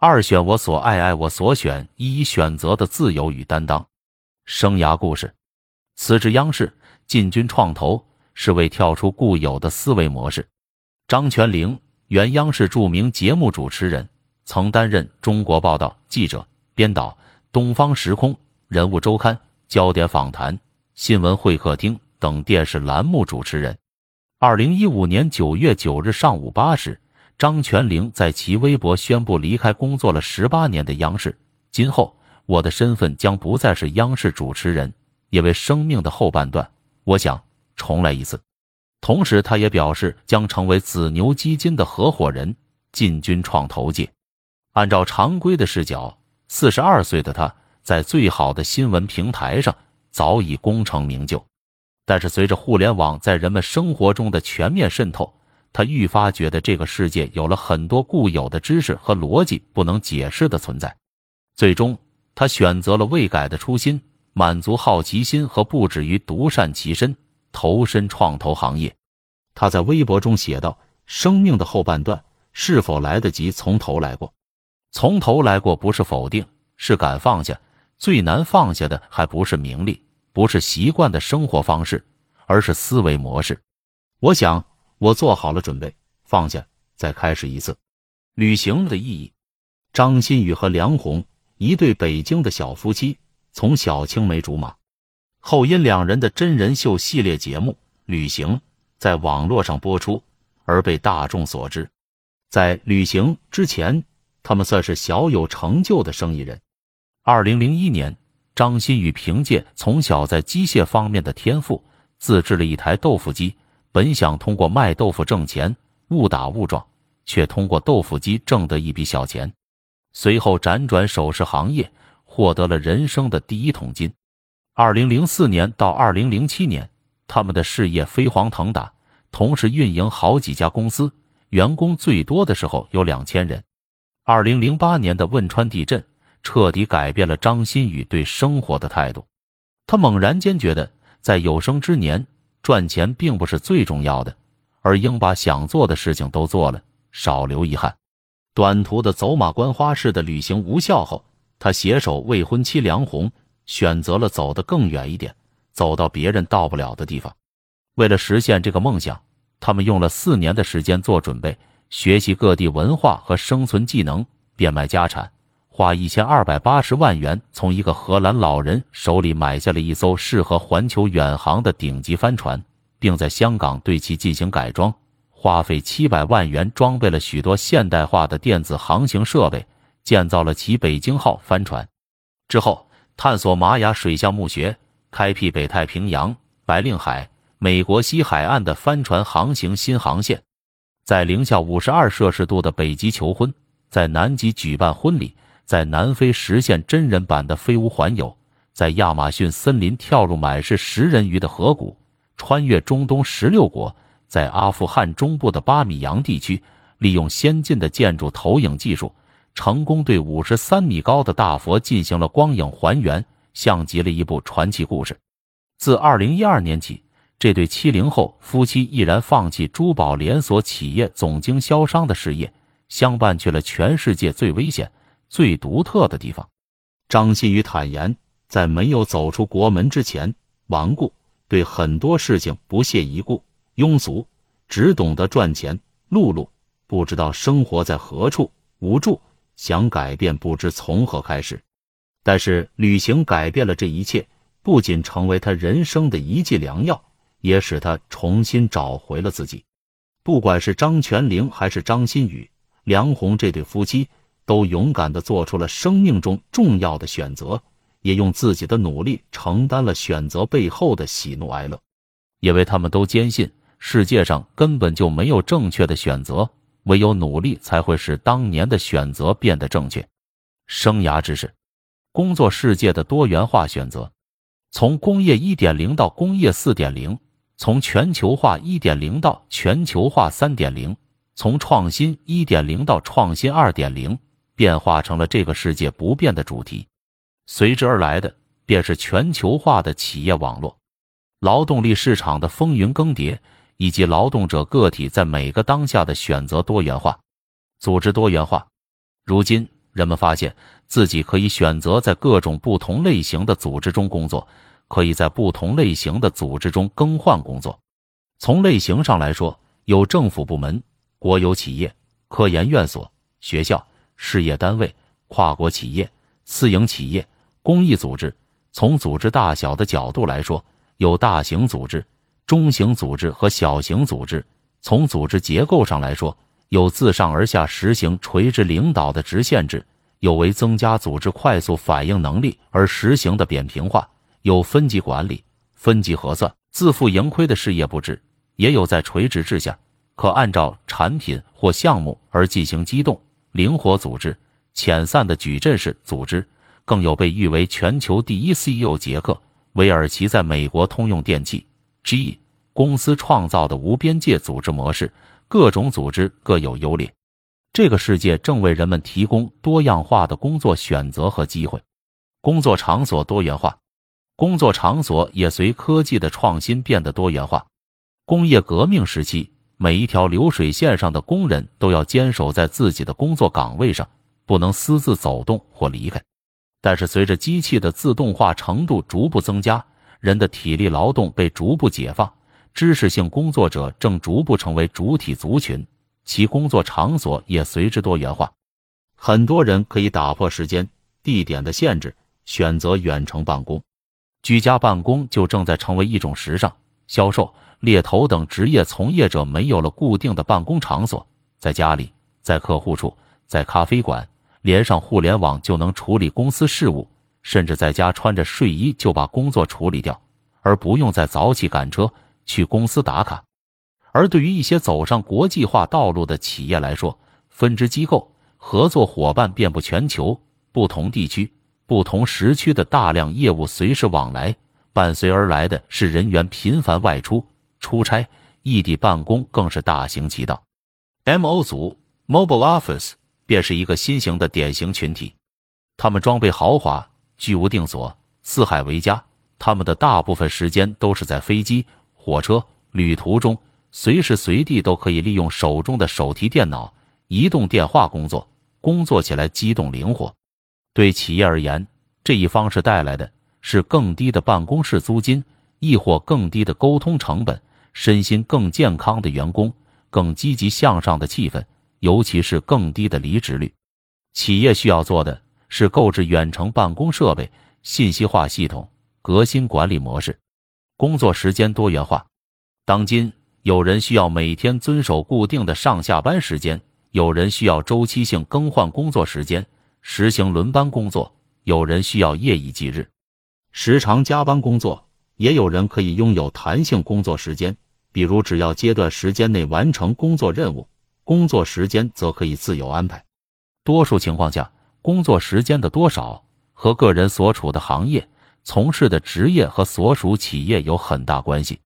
二选我所爱，爱我所选，一一选择的自由与担当。生涯故事：辞职央视，进军创投，是为跳出固有的思维模式。张泉灵，原央视著名节目主持人，曾担任《中国报道》记者、编导，《东方时空》、《人物周刊》、《焦点访谈》、《新闻会客厅》等电视栏目主持人。二零一五年九月九日上午八时。张泉灵在其微博宣布离开工作了十八年的央视，今后我的身份将不再是央视主持人，因为生命的后半段，我想重来一次。同时，他也表示将成为紫牛基金的合伙人，进军创投界。按照常规的视角，四十二岁的他在最好的新闻平台上早已功成名就，但是随着互联网在人们生活中的全面渗透。他愈发觉得这个世界有了很多固有的知识和逻辑不能解释的存在，最终他选择了未改的初心，满足好奇心和不止于独善其身，投身创投行业。他在微博中写道：“生命的后半段是否来得及从头来过？从头来过不是否定，是敢放下。最难放下的还不是名利，不是习惯的生活方式，而是思维模式。”我想。我做好了准备，放下，再开始一次旅行的意义。张馨予和梁红，一对北京的小夫妻，从小青梅竹马，后因两人的真人秀系列节目《旅行》在网络上播出而被大众所知。在《旅行》之前，他们算是小有成就的生意人。二零零一年，张馨予凭借从小在机械方面的天赋，自制了一台豆腐机。本想通过卖豆腐挣钱，误打误撞，却通过豆腐机挣得一笔小钱。随后辗转首饰行业，获得了人生的第一桶金。二零零四年到二零零七年，他们的事业飞黄腾达，同时运营好几家公司，员工最多的时候有两千人。二零零八年的汶川地震，彻底改变了张馨予对生活的态度。他猛然间觉得，在有生之年。赚钱并不是最重要的，而应把想做的事情都做了，少留遗憾。短途的走马观花式的旅行无效后，他携手未婚妻梁红，选择了走得更远一点，走到别人到不了的地方。为了实现这个梦想，他们用了四年的时间做准备，学习各地文化和生存技能，变卖家产。花一千二百八十万元从一个荷兰老人手里买下了一艘适合环球远航的顶级帆船，并在香港对其进行改装，花费七百万元装备了许多现代化的电子航行设备，建造了其北京号帆船。之后，探索玛雅水下墓穴，开辟北太平洋、白令海、美国西海岸的帆船航行新航线，在零下五十二摄氏度的北极求婚，在南极举办婚礼。在南非实现真人版的飞屋环游，在亚马逊森林跳入满是食人鱼的河谷，穿越中东十六国，在阿富汗中部的巴米扬地区，利用先进的建筑投影技术，成功对五十三米高的大佛进行了光影还原，像极了一部传奇故事。自二零一二年起，这对七零后夫妻毅然放弃珠宝连锁企业总经销商的事业，相伴去了全世界最危险。最独特的地方，张馨予坦言，在没有走出国门之前，顽固，对很多事情不屑一顾，庸俗，只懂得赚钱，碌碌，不知道生活在何处，无助，想改变不知从何开始。但是旅行改变了这一切，不仅成为他人生的一剂良药，也使他重新找回了自己。不管是张泉灵还是张馨予、梁红这对夫妻。都勇敢地做出了生命中重要的选择，也用自己的努力承担了选择背后的喜怒哀乐，因为他们都坚信世界上根本就没有正确的选择，唯有努力才会使当年的选择变得正确。生涯知识：工作世界的多元化选择，从工业一点零到工业四点零，从全球化一点零到全球化三点零，从创新一点零到创新二点零。变化成了这个世界不变的主题，随之而来的便是全球化的企业网络、劳动力市场的风云更迭，以及劳动者个体在每个当下的选择多元化、组织多元化。如今，人们发现自己可以选择在各种不同类型的组织中工作，可以在不同类型的组织中更换工作。从类型上来说，有政府部门、国有企业、科研院所、学校、事业单位、跨国企业、私营企业、公益组织。从组织大小的角度来说，有大型组织、中型组织和小型组织。从组织结构上来说，有自上而下实行垂直领导的直线制，有为增加组织快速反应能力而实行的扁平化，有分级管理、分级核算、自负盈亏的事业部制。也有在垂直制下，可按照产品或项目而进行机动、灵活组织、遣散的矩阵式组织，更有被誉为全球第一 CEO 杰克·韦尔奇在美国通用电气 GE 公司创造的无边界组织模式。各种组织各有优劣，这个世界正为人们提供多样化的工作选择和机会。工作场所多元化，工作场所也随科技的创新变得多元化。工业革命时期，每一条流水线上的工人都要坚守在自己的工作岗位上，不能私自走动或离开。但是，随着机器的自动化程度逐步增加，人的体力劳动被逐步解放，知识性工作者正逐步成为主体族群，其工作场所也随之多元化。很多人可以打破时间、地点的限制，选择远程办公，居家办公就正在成为一种时尚。销售。猎头等职业从业者没有了固定的办公场所，在家里、在客户处、在咖啡馆，连上互联网就能处理公司事务，甚至在家穿着睡衣就把工作处理掉，而不用再早起赶车去公司打卡。而对于一些走上国际化道路的企业来说，分支机构、合作伙伴遍布全球，不同地区、不同时区的大量业务随时往来，伴随而来的是人员频繁外出。出差、异地办公更是大行其道，MO 组 （Mobile Office） 便是一个新型的典型群体。他们装备豪华，居无定所，四海为家。他们的大部分时间都是在飞机、火车旅途中，随时随地都可以利用手中的手提电脑、移动电话工作，工作起来机动灵活。对企业而言，这一方式带来的是更低的办公室租金，亦或更低的沟通成本。身心更健康的员工，更积极向上的气氛，尤其是更低的离职率。企业需要做的是购置远程办公设备、信息化系统、革新管理模式、工作时间多元化。当今，有人需要每天遵守固定的上下班时间，有人需要周期性更换工作时间，实行轮班工作；有人需要夜以继日、时常加班工作，也有人可以拥有弹性工作时间。比如，只要阶段时间内完成工作任务，工作时间则可以自由安排。多数情况下，工作时间的多少和个人所处的行业、从事的职业和所属企业有很大关系。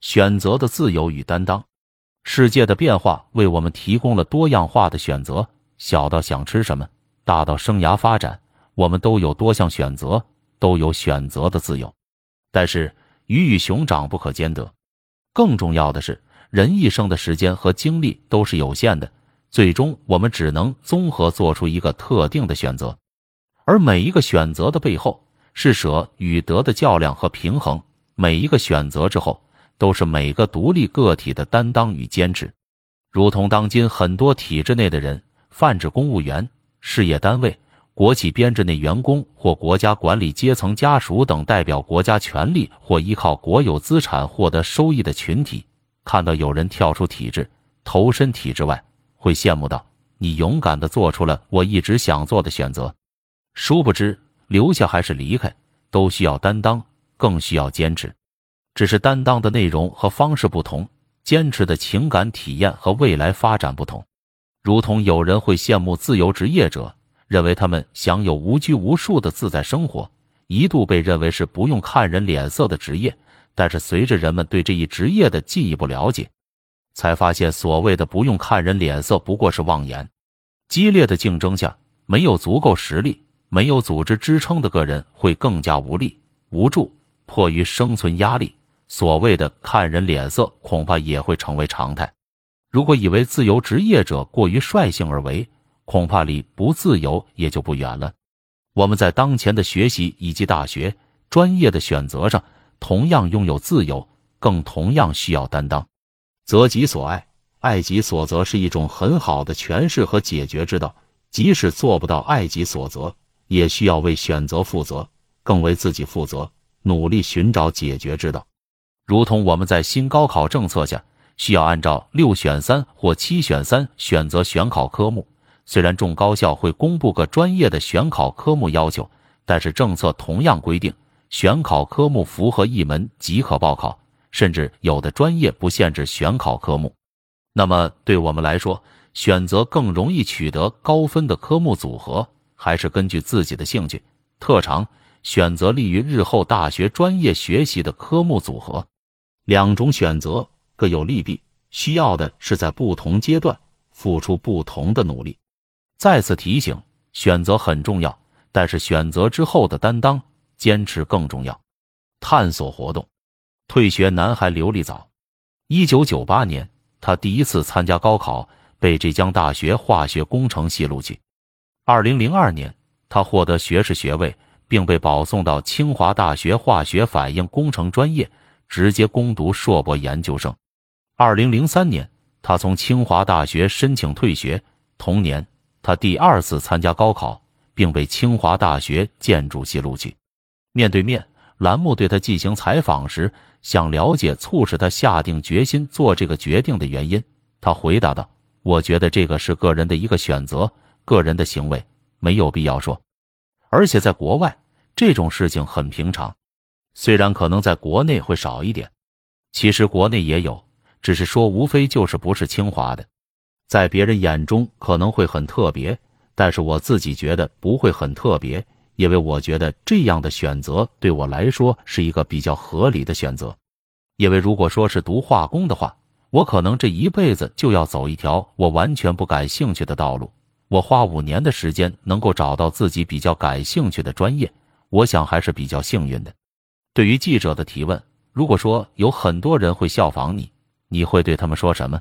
选择的自由与担当，世界的变化为我们提供了多样化的选择。小到想吃什么，大到生涯发展，我们都有多项选择，都有选择的自由。但是，鱼与熊掌不可兼得。更重要的是，人一生的时间和精力都是有限的，最终我们只能综合做出一个特定的选择，而每一个选择的背后是舍与得的较量和平衡。每一个选择之后，都是每个独立个体的担当与坚持。如同当今很多体制内的人，泛指公务员、事业单位。国企编制内员工或国家管理阶层家属等代表国家权力或依靠国有资产获得收益的群体，看到有人跳出体制，投身体制外，会羡慕道：“你勇敢地做出了我一直想做的选择。”殊不知，留下还是离开，都需要担当，更需要坚持。只是担当的内容和方式不同，坚持的情感体验和未来发展不同。如同有人会羡慕自由职业者。认为他们享有无拘无束的自在生活，一度被认为是不用看人脸色的职业。但是随着人们对这一职业的进一步了解，才发现所谓的不用看人脸色不过是妄言。激烈的竞争下，没有足够实力、没有组织支撑的个人会更加无力、无助，迫于生存压力，所谓的看人脸色恐怕也会成为常态。如果以为自由职业者过于率性而为，恐怕离不自由也就不远了。我们在当前的学习以及大学专业的选择上，同样拥有自由，更同样需要担当。择己所爱，爱己所择是一种很好的诠释和解决之道。即使做不到爱己所择，也需要为选择负责，更为自己负责，努力寻找解决之道。如同我们在新高考政策下，需要按照六选三或七选三选择选考科目。虽然众高校会公布各专业的选考科目要求，但是政策同样规定，选考科目符合一门即可报考，甚至有的专业不限制选考科目。那么对我们来说，选择更容易取得高分的科目组合，还是根据自己的兴趣、特长，选择利于日后大学专业学习的科目组合？两种选择各有利弊，需要的是在不同阶段付出不同的努力。再次提醒：选择很重要，但是选择之后的担当、坚持更重要。探索活动，退学男孩刘立早，一九九八年，他第一次参加高考，被浙江大学化学工程系录取。二零零二年，他获得学士学位，并被保送到清华大学化学反应工程专业，直接攻读硕博研究生。二零零三年，他从清华大学申请退学。同年。他第二次参加高考，并被清华大学建筑系录取。面对面栏目对他进行采访时，想了解促使他下定决心做这个决定的原因。他回答道：“我觉得这个是个人的一个选择，个人的行为没有必要说。而且在国外这种事情很平常，虽然可能在国内会少一点，其实国内也有，只是说无非就是不是清华的。”在别人眼中可能会很特别，但是我自己觉得不会很特别，因为我觉得这样的选择对我来说是一个比较合理的选择。因为如果说是读化工的话，我可能这一辈子就要走一条我完全不感兴趣的道路。我花五年的时间能够找到自己比较感兴趣的专业，我想还是比较幸运的。对于记者的提问，如果说有很多人会效仿你，你会对他们说什么？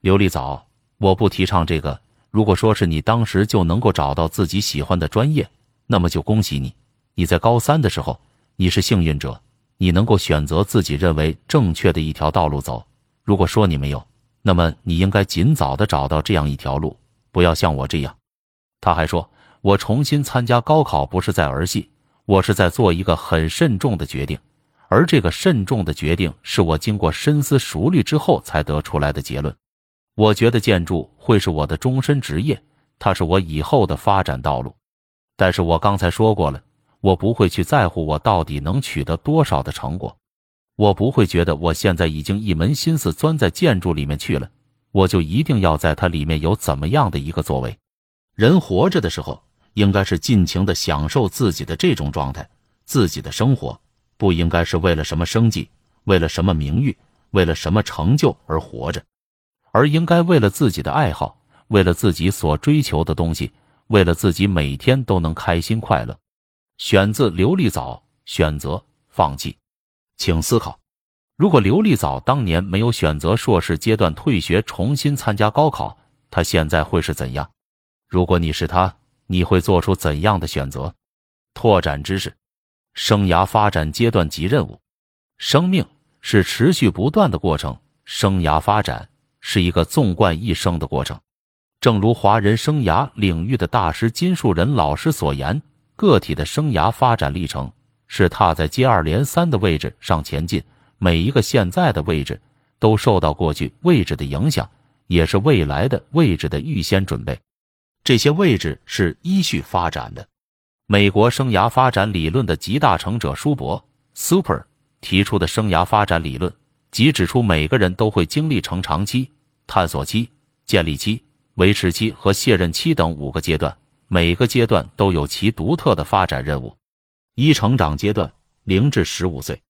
刘立早。我不提倡这个。如果说是你当时就能够找到自己喜欢的专业，那么就恭喜你。你在高三的时候，你是幸运者，你能够选择自己认为正确的一条道路走。如果说你没有，那么你应该尽早的找到这样一条路，不要像我这样。他还说，我重新参加高考不是在儿戏，我是在做一个很慎重的决定，而这个慎重的决定是我经过深思熟虑之后才得出来的结论。我觉得建筑会是我的终身职业，它是我以后的发展道路。但是我刚才说过了，我不会去在乎我到底能取得多少的成果，我不会觉得我现在已经一门心思钻在建筑里面去了，我就一定要在它里面有怎么样的一个作为。人活着的时候，应该是尽情的享受自己的这种状态，自己的生活不应该是为了什么生计，为了什么名誉，为了什么成就而活着。而应该为了自己的爱好，为了自己所追求的东西，为了自己每天都能开心快乐。选自刘立早，选择放弃，请思考：如果刘立早当年没有选择硕士阶段退学，重新参加高考，他现在会是怎样？如果你是他，你会做出怎样的选择？拓展知识，生涯发展阶段及任务。生命是持续不断的过程，生涯发展。是一个纵贯一生的过程，正如华人生涯领域的大师金树人老师所言：“个体的生涯发展历程是踏在接二连三的位置上前进，每一个现在的位置都受到过去位置的影响，也是未来的位置的预先准备。这些位置是依序发展的。”美国生涯发展理论的集大成者舒伯 （Super） 提出的生涯发展理论。即指出，每个人都会经历成长期、探索期、建立期、维持期和卸任期等五个阶段，每个阶段都有其独特的发展任务。一、成长阶段，零至十五岁，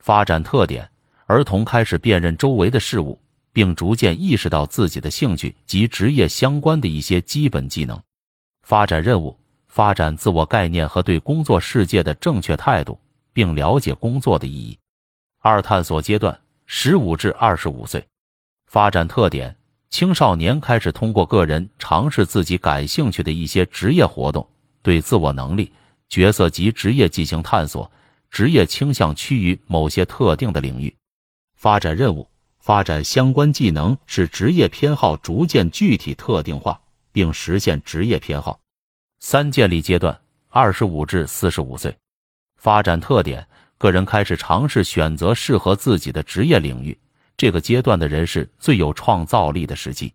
发展特点：儿童开始辨认周围的事物，并逐渐意识到自己的兴趣及职业相关的一些基本技能。发展任务：发展自我概念和对工作世界的正确态度，并了解工作的意义。二、探索阶段。十五至二十五岁，发展特点：青少年开始通过个人尝试自己感兴趣的一些职业活动，对自我能力、角色及职业进行探索。职业倾向趋于某些特定的领域，发展任务、发展相关技能，使职业偏好逐渐具体特定化，并实现职业偏好。三、建立阶段：二十五至四十五岁。发展特点：个人开始尝试选择适合自己的职业领域。这个阶段的人是最有创造力的时期。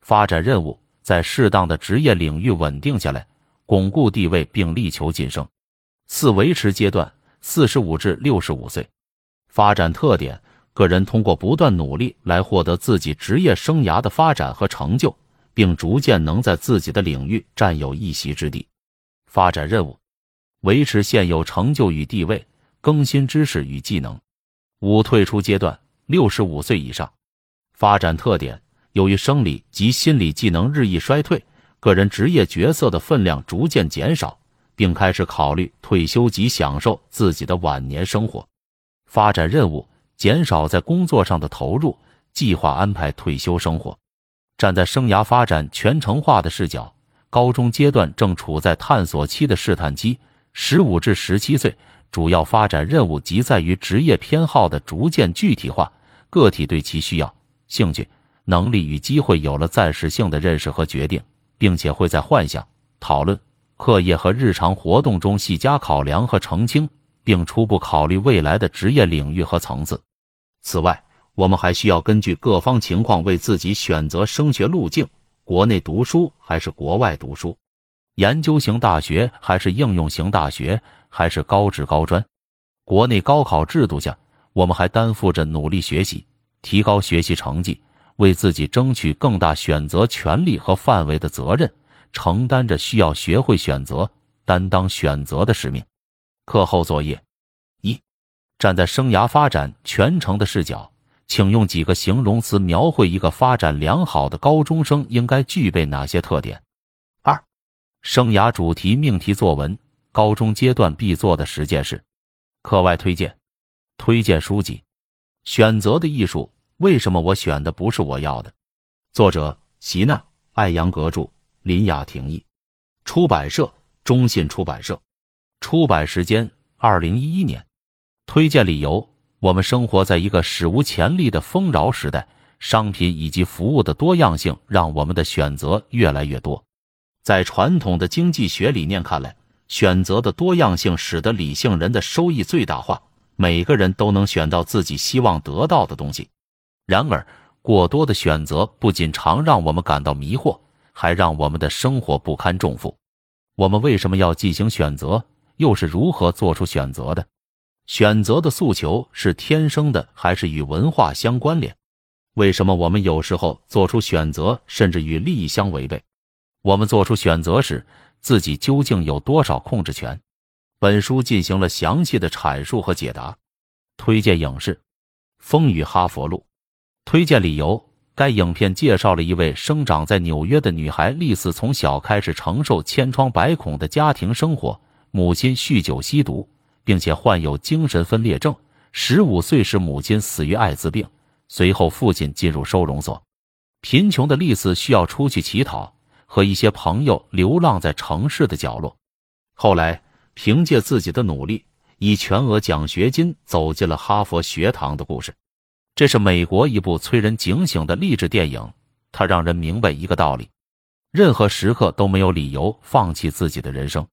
发展任务：在适当的职业领域稳定下来，巩固地位并力求晋升。四、维持阶段。四十五至六十五岁，发展特点：个人通过不断努力来获得自己职业生涯的发展和成就，并逐渐能在自己的领域占有一席之地。发展任务：维持现有成就与地位，更新知识与技能。五、退出阶段：六十五岁以上，发展特点：由于生理及心理技能日益衰退，个人职业角色的分量逐渐减少。并开始考虑退休及享受自己的晚年生活，发展任务，减少在工作上的投入，计划安排退休生活。站在生涯发展全程化的视角，高中阶段正处在探索期的试探期。十五至十七岁，主要发展任务即在于职业偏好的逐渐具体化，个体对其需要、兴趣、能力与机会有了暂时性的认识和决定，并且会在幻想、讨论。课业和日常活动中细加考量和澄清，并初步考虑未来的职业领域和层次。此外，我们还需要根据各方情况为自己选择升学路径：国内读书还是国外读书？研究型大学还是应用型大学？还是高职高专？国内高考制度下，我们还担负着努力学习、提高学习成绩，为自己争取更大选择权利和范围的责任。承担着需要学会选择、担当选择的使命。课后作业一：站在生涯发展全程的视角，请用几个形容词描绘一个发展良好的高中生应该具备哪些特点。生涯主题命题作文，高中阶段必做的十件事。课外推荐：推荐书籍《选择的艺术》。为什么我选的不是我要的？作者：席娜·艾扬格著。林雅婷译，出版社中信出版社，出版时间二零一一年。推荐理由：我们生活在一个史无前例的丰饶时代，商品以及服务的多样性让我们的选择越来越多。在传统的经济学理念看来，选择的多样性使得理性人的收益最大化，每个人都能选到自己希望得到的东西。然而，过多的选择不仅常让我们感到迷惑。还让我们的生活不堪重负。我们为什么要进行选择？又是如何做出选择的？选择的诉求是天生的，还是与文化相关联？为什么我们有时候做出选择，甚至与利益相违背？我们做出选择时，自己究竟有多少控制权？本书进行了详细的阐述和解答。推荐影视《风雨哈佛路》，推荐理由。该影片介绍了一位生长在纽约的女孩丽丝，从小开始承受千疮百孔的家庭生活。母亲酗酒吸毒，并且患有精神分裂症。十五岁时，母亲死于艾滋病，随后父亲进入收容所。贫穷的丽丝需要出去乞讨，和一些朋友流浪在城市的角落。后来，凭借自己的努力，以全额奖学金走进了哈佛学堂的故事。这是美国一部催人警醒的励志电影，它让人明白一个道理：任何时刻都没有理由放弃自己的人生。